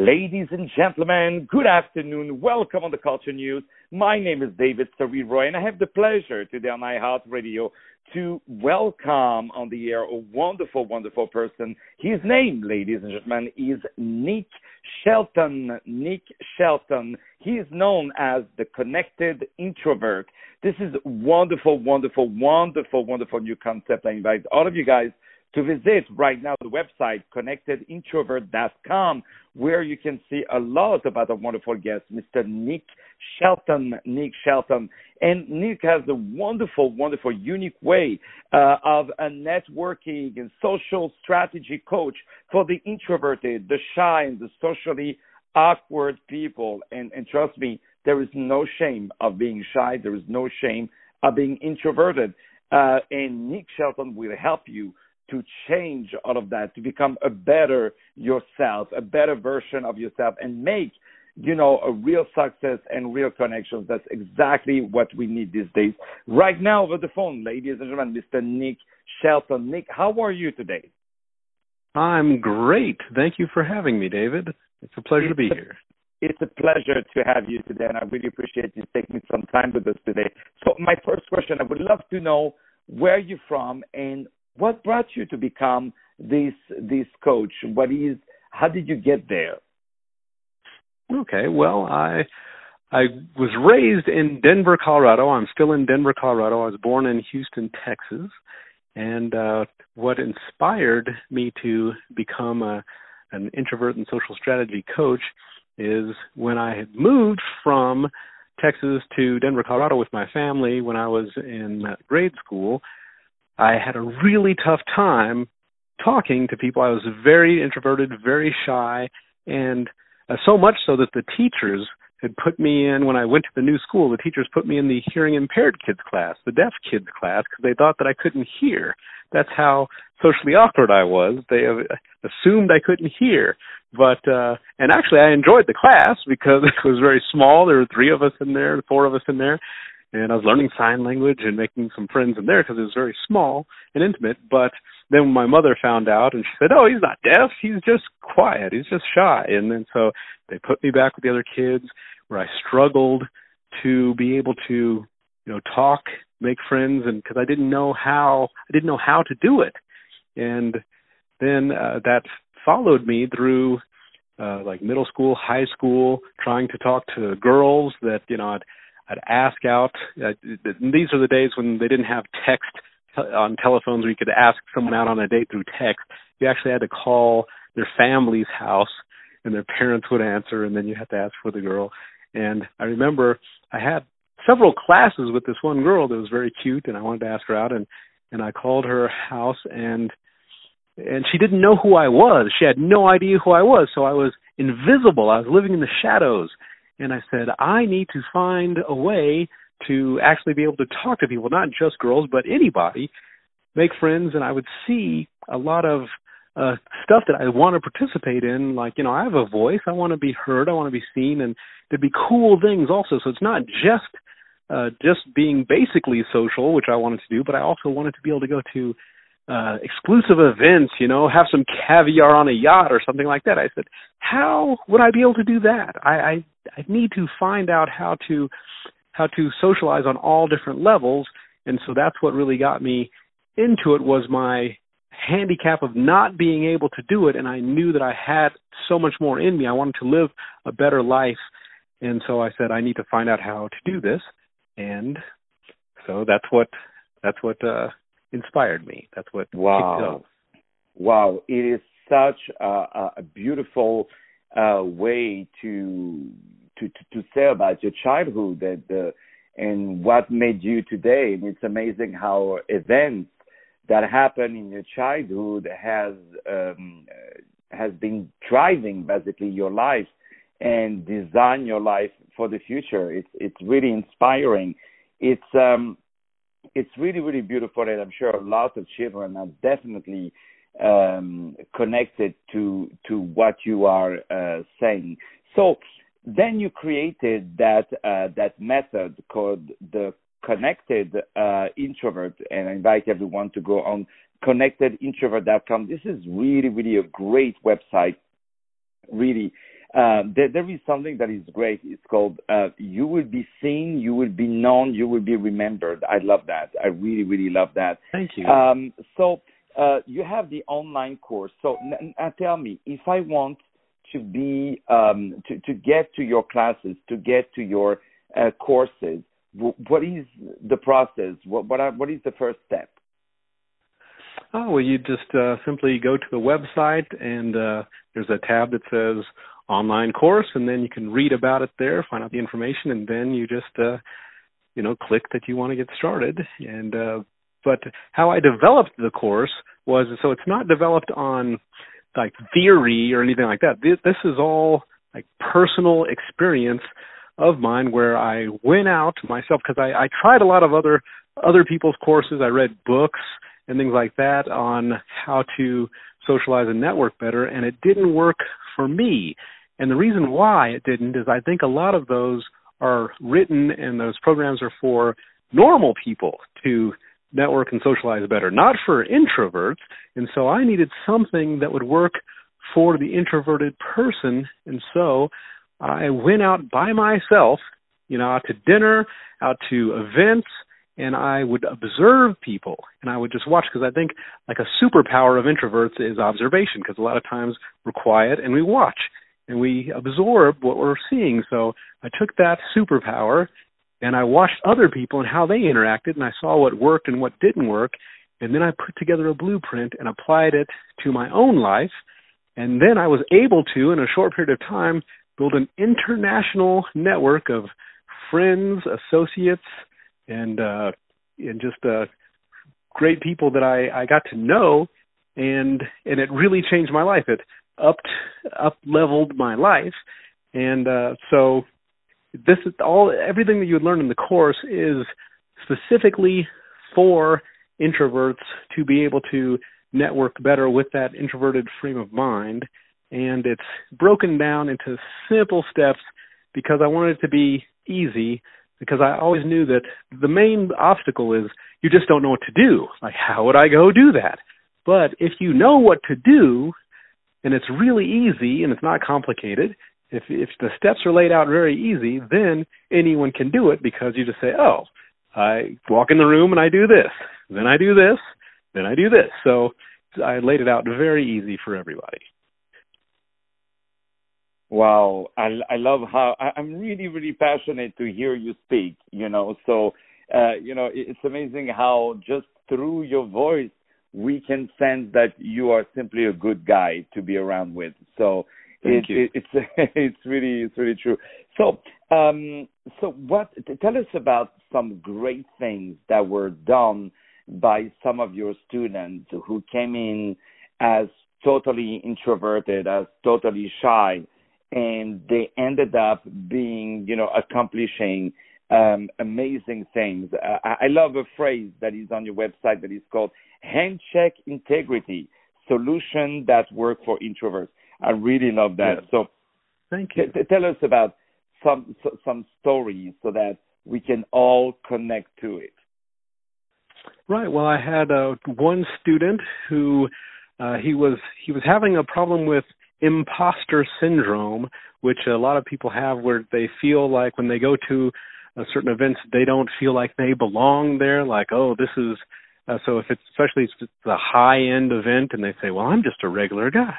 Ladies and gentlemen, good afternoon. Welcome on the Culture News. My name is David Roy, and I have the pleasure today on iHeartRadio to welcome on the air a wonderful, wonderful person. His name, ladies and gentlemen, is Nick Shelton. Nick Shelton. He is known as the Connected Introvert. This is wonderful, wonderful, wonderful, wonderful new concept. I invite all of you guys to visit right now the website connectedintrovert.com where you can see a lot about a wonderful guest, Mr. Nick Shelton. Nick Shelton. And Nick has a wonderful, wonderful, unique way uh, of a networking and social strategy coach for the introverted, the shy, and the socially awkward people. And, and trust me, there is no shame of being shy. There is no shame of being introverted. Uh, and Nick Shelton will help you to change all of that, to become a better yourself, a better version of yourself, and make you know a real success and real connections. That's exactly what we need these days. Right now over the phone, ladies and gentlemen, Mr. Nick Shelton. Nick, how are you today? I'm great. Thank you for having me, David. It's a pleasure it's to be a, here. It's a pleasure to have you today, and I really appreciate you taking some time with us today. So, my first question I would love to know where you're from and what brought you to become this this coach? What is how did you get there? Okay, well, I I was raised in Denver, Colorado. I'm still in Denver, Colorado. I was born in Houston, Texas. And uh what inspired me to become a an introvert and social strategy coach is when I had moved from Texas to Denver, Colorado with my family when I was in grade school, I had a really tough time talking to people. I was very introverted, very shy, and uh, so much so that the teachers had put me in when I went to the new school. The teachers put me in the hearing impaired kids class, the deaf kids class, because they thought that I couldn't hear. That's how socially awkward I was. They assumed I couldn't hear. But uh and actually I enjoyed the class because it was very small. There were three of us in there, four of us in there, and I was learning sign language and making some friends in there because it was very small and intimate. But then my mother found out and she said, "Oh, he's not deaf. He's just quiet. He's just shy." And then so they put me back with the other kids where I struggled to be able to, you know, talk, make friends, and because I didn't know how, I didn't know how to do it. And then uh, that followed me through uh, like middle school, high school, trying to talk to girls that you know I'd I'd ask out. Uh, these are the days when they didn't have text on telephones where you could ask someone out on a date through text. You actually had to call their family's house and their parents would answer and then you had to ask for the girl. And I remember I had several classes with this one girl that was very cute and I wanted to ask her out and and I called her house and and she didn't know who I was. She had no idea who I was, so I was invisible. I was living in the shadows and I said, I need to find a way to actually be able to talk to people, not just girls, but anybody, make friends. And I would see a lot of uh stuff that I want to participate in. Like, you know, I have a voice, I want to be heard, I want to be seen, and there'd be cool things also. So it's not just uh just being basically social, which I wanted to do, but I also wanted to be able to go to uh exclusive events, you know, have some caviar on a yacht or something like that. I said, how would I be able to do that? I I, I need to find out how to how to socialize on all different levels, and so that's what really got me into it was my handicap of not being able to do it and I knew that I had so much more in me. I wanted to live a better life. And so I said I need to find out how to do this and so that's what that's what uh inspired me. That's what wow, wow! It is such a, a beautiful uh, way to, to to say about your childhood and uh, and what made you today. And it's amazing how events that happen in your childhood has um, has been driving basically your life and design your life for the future. It's it's really inspiring. It's um, it's really really beautiful and i'm sure a lot of children are definitely um, connected to to what you are uh, saying. So then you created that uh, that method called the connected uh, introvert and i invite everyone to go on connectedintrovert.com this is really really a great website. Really uh, there, there is something that is great. It's called uh, "You Will Be Seen, You Will Be Known, You Will Be Remembered." I love that. I really, really love that. Thank you. Um, so uh, you have the online course. So n- n- tell me, if I want to be um, to to get to your classes, to get to your uh, courses, w- what is the process? What what, are, what is the first step? Oh well, you just uh, simply go to the website and uh, there's a tab that says online course, and then you can read about it there, find out the information, and then you just uh, you know click that you want to get started. And uh, but how I developed the course was so it's not developed on like theory or anything like that. This, this is all like personal experience of mine where I went out myself because I, I tried a lot of other other people's courses. I read books and things like that on how to socialize and network better, and it didn't work for me. And the reason why it didn't is I think a lot of those are written and those programs are for normal people to network and socialize better, not for introverts. And so I needed something that would work for the introverted person. And so I went out by myself, you know, out to dinner, out to events, and I would observe people and I would just watch because I think like a superpower of introverts is observation because a lot of times we're quiet and we watch and we absorb what we're seeing. So I took that superpower and I watched other people and how they interacted and I saw what worked and what didn't work and then I put together a blueprint and applied it to my own life and then I was able to in a short period of time build an international network of friends, associates, and uh and just uh great people that I I got to know and and it really changed my life. It upped up leveled my life. And uh so this is all everything that you would learn in the course is specifically for introverts to be able to network better with that introverted frame of mind and it's broken down into simple steps because I wanted it to be easy because I always knew that the main obstacle is you just don't know what to do. Like, how would I go do that? But if you know what to do, and it's really easy and it's not complicated, if if the steps are laid out very easy, then anyone can do it because you just say, "Oh, I walk in the room and I do this, then I do this, then I do this." So I laid it out very easy for everybody. Wow, I I love how I, I'm really really passionate to hear you speak. You know, so uh, you know it's amazing how just through your voice we can sense that you are simply a good guy to be around with. So it, it, it's it's really it's really true. So um so what tell us about some great things that were done by some of your students who came in as totally introverted, as totally shy and they ended up being, you know, accomplishing um, amazing things. Uh, I love a phrase that is on your website that is called handshake integrity solution that work for introverts. I really love that. Yeah. So, thank you. T- tell us about some some stories so that we can all connect to it. Right. Well, I had uh, one student who uh, he was he was having a problem with imposter syndrome, which a lot of people have, where they feel like when they go to certain events, they don't feel like they belong there. Like, oh, this is uh, so. If it's especially if it's a high end event, and they say, well, I'm just a regular guy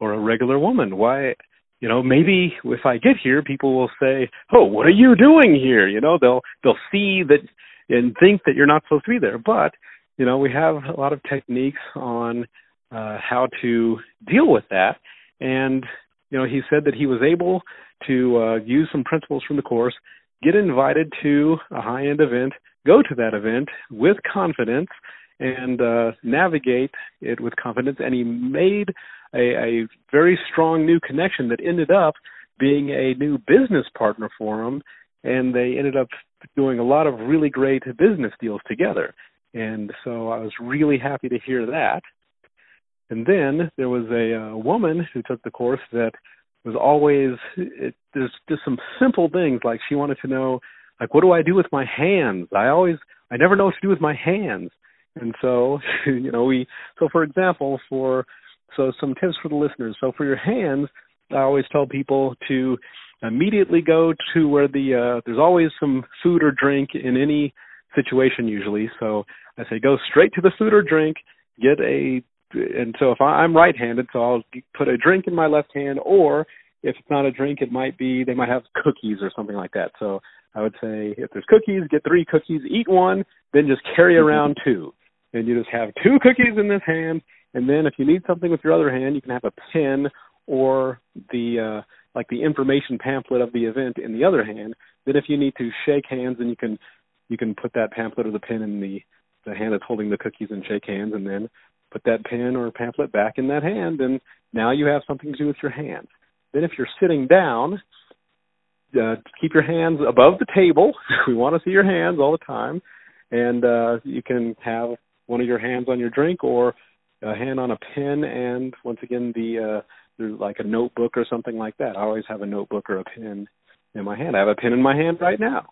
or a regular woman. Why? You know, maybe if I get here, people will say, "Oh, what are you doing here?" You know, they'll they'll see that and think that you're not supposed to be there. But you know, we have a lot of techniques on uh, how to deal with that. And you know, he said that he was able to uh, use some principles from the course, get invited to a high-end event, go to that event with confidence, and uh, navigate it with confidence. And he made a, a very strong new connection that ended up being a new business partner for him. And they ended up doing a lot of really great business deals together. And so I was really happy to hear that. And then there was a uh, woman who took the course that was always it, there's just some simple things like she wanted to know like what do I do with my hands? I always I never know what to do with my hands. And so, you know, we so for example, for so some tips for the listeners. So for your hands, I always tell people to immediately go to where the uh, there's always some food or drink in any situation usually. So I say go straight to the food or drink, get a and so if I, I'm right-handed, so I'll put a drink in my left hand, or if it's not a drink, it might be they might have cookies or something like that. So I would say if there's cookies, get three cookies, eat one, then just carry mm-hmm. around two, and you just have two cookies in this hand, and then if you need something with your other hand, you can have a pen or the uh, like the information pamphlet of the event in the other hand. Then if you need to shake hands, then you can you can put that pamphlet or the pen in the the hand that's holding the cookies and shake hands, and then put that pen or pamphlet back in that hand, and now you have something to do with your hand. Then if you're sitting down, uh, keep your hands above the table. we want to see your hands all the time, and uh, you can have one of your hands on your drink or a hand on a pen, and once again the uh, there's like a notebook or something like that. I always have a notebook or a pen in my hand. I have a pen in my hand right now,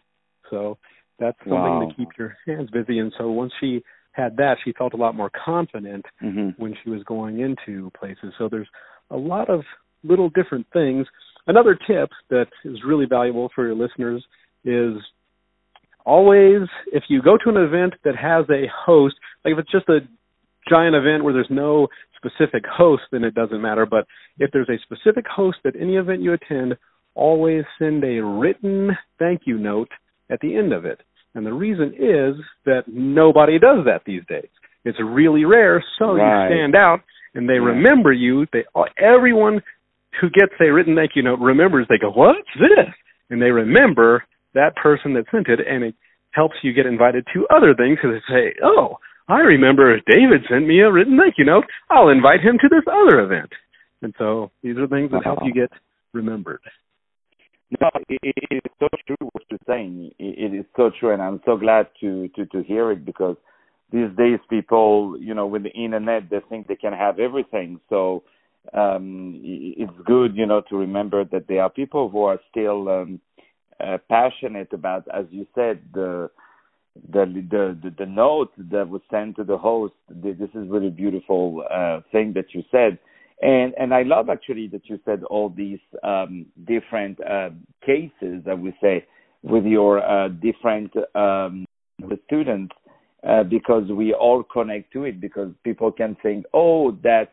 so that's something wow. to keep your hands busy. And so once she had that, she felt a lot more confident mm-hmm. when she was going into places. So there's a lot of little different things. Another tip that is really valuable for your listeners is always if you go to an event that has a host, like if it's just a giant event where there's no specific host, then it doesn't matter. But if there's a specific host at any event you attend, always send a written thank you note at the end of it. And the reason is that nobody does that these days. It's really rare, so right. you stand out and they yeah. remember you. They everyone who gets a written thank you note remembers. They go, "What's this?" And they remember that person that sent it, and it helps you get invited to other things because they say, "Oh, I remember David sent me a written thank you note. I'll invite him to this other event." And so these are things that help you get remembered. No, it, it is so true what you're saying. It, it is so true, and I'm so glad to to to hear it because these days people, you know, with the internet, they think they can have everything. So um it's good, you know, to remember that there are people who are still um uh, passionate about, as you said, the the the the, the note that was sent to the host. This is really beautiful uh, thing that you said and and I love actually that you said all these um, different uh, cases that we say with your uh, different um, students uh, because we all connect to it because people can think oh that's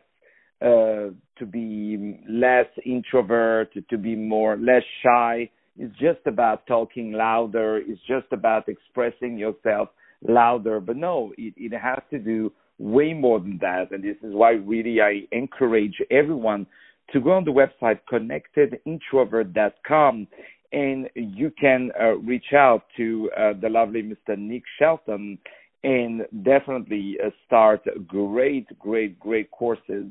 uh, to be less introvert to be more less shy. It's just about talking louder. It's just about expressing yourself louder. But no it, it has to do way more than that. And this is why really I encourage everyone to go on the website connectedintrovert.com and you can uh, reach out to uh, the lovely Mr. Nick Shelton and definitely uh, start great, great, great courses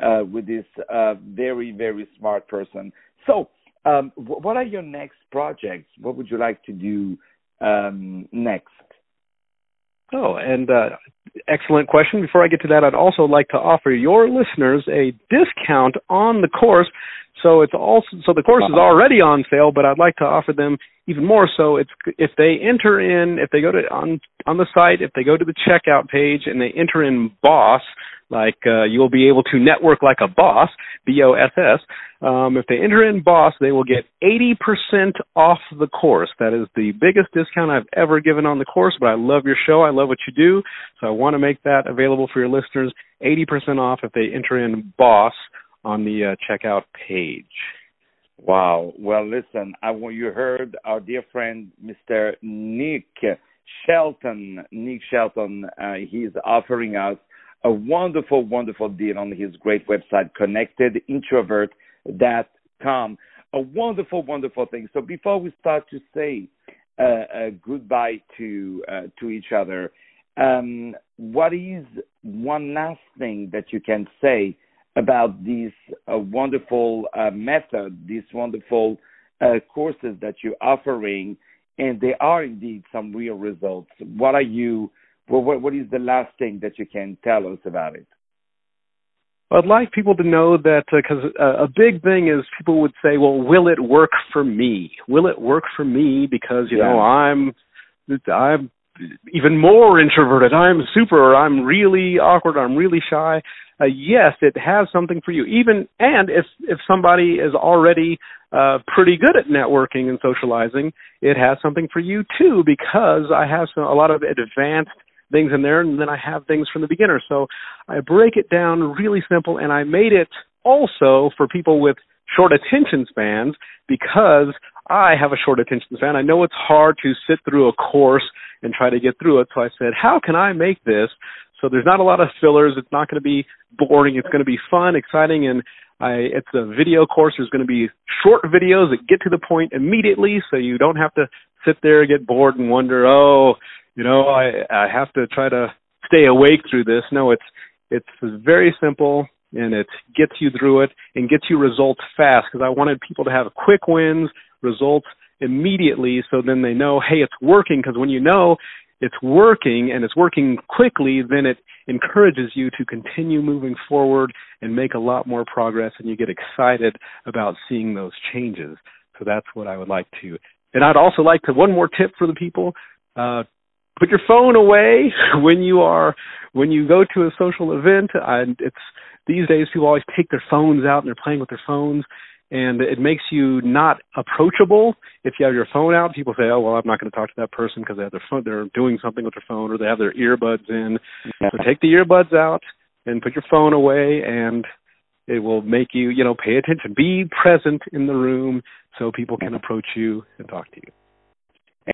uh, with this uh, very, very smart person. So, um, what are your next projects? What would you like to do um, next? Oh, and uh, excellent question. Before I get to that, I'd also like to offer your listeners a discount on the course. So it's also so the course is uh-huh. already on sale, but I'd like to offer them even more so. It's if they enter in, if they go to on on the site, if they go to the checkout page and they enter in boss, like uh, you'll be able to network like a boss, B O S S. Um, if they enter in boss, they will get 80% off the course. That is the biggest discount I've ever given on the course, but I love your show. I love what you do. So I want to make that available for your listeners. 80% off if they enter in boss on the uh, checkout page. Wow. Well, listen, I want you heard our dear friend Mr. Nick Shelton. Nick Shelton, uh, he's offering us a wonderful, wonderful deal on his great website, connectedintrovert.com. A wonderful, wonderful thing. So before we start to say uh, uh, goodbye to uh, to each other, um, what is one last thing that you can say about this uh, wonderful uh, method, these wonderful uh, courses that you're offering, and there are indeed some real results. What are you what, what is the last thing that you can tell us about it? I'd like people to know that because uh, uh, a big thing is people would say, "Well, will it work for me? Will it work for me?" Because you yeah. know I'm I'm even more introverted. I'm super. I'm really awkward. I'm really shy. Uh, yes, it has something for you. Even and if if somebody is already uh, pretty good at networking and socializing, it has something for you too because I have some, a lot of advanced things in there, and then I have things from the beginner. So I break it down really simple, and I made it also for people with short attention spans because I have a short attention span. I know it's hard to sit through a course and try to get through it. So I said, how can I make this so there's not a lot of fillers. It's not going to be boring. It's going to be fun, exciting, and I, it's a video course. There's going to be short videos that get to the point immediately, so you don't have to sit there and get bored and wonder, oh, you know, I I have to try to stay awake through this. No, it's it's very simple and it gets you through it and gets you results fast because I wanted people to have quick wins, results immediately so then they know, hey, it's working because when you know it's working and it's working quickly, then it encourages you to continue moving forward and make a lot more progress and you get excited about seeing those changes. So that's what I would like to. And I'd also like to one more tip for the people. Uh, put your phone away when you are when you go to a social event and it's these days people always take their phones out and they're playing with their phones and it makes you not approachable. If you have your phone out people say oh well i'm not going to talk to that person because they have their phone they're doing something with their phone or they have their earbuds in. Yeah. so take the earbuds out and put your phone away and it will make you you know pay attention. Be present in the room so people can approach you and talk to you.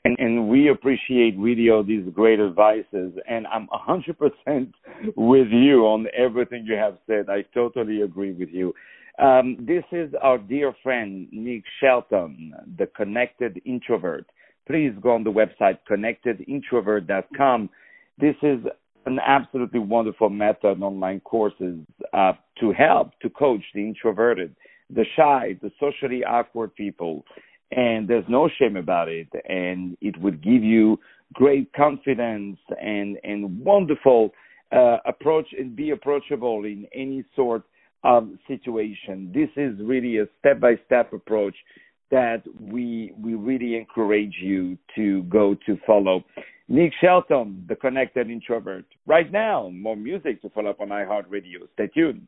And and we appreciate all these great advices and i'm a hundred percent with you on everything you have said. I totally agree with you um, this is our dear friend nick shelton the connected introvert. Please go on the website connectedintrovert.com this is an absolutely wonderful method online courses uh, to help to coach the introverted the shy the socially awkward people. And there's no shame about it. And it would give you great confidence and and wonderful uh, approach and be approachable in any sort of situation. This is really a step by step approach that we we really encourage you to go to follow. Nick shelton the connected introvert. Right now more music to follow up on iheartradio. Stay tuned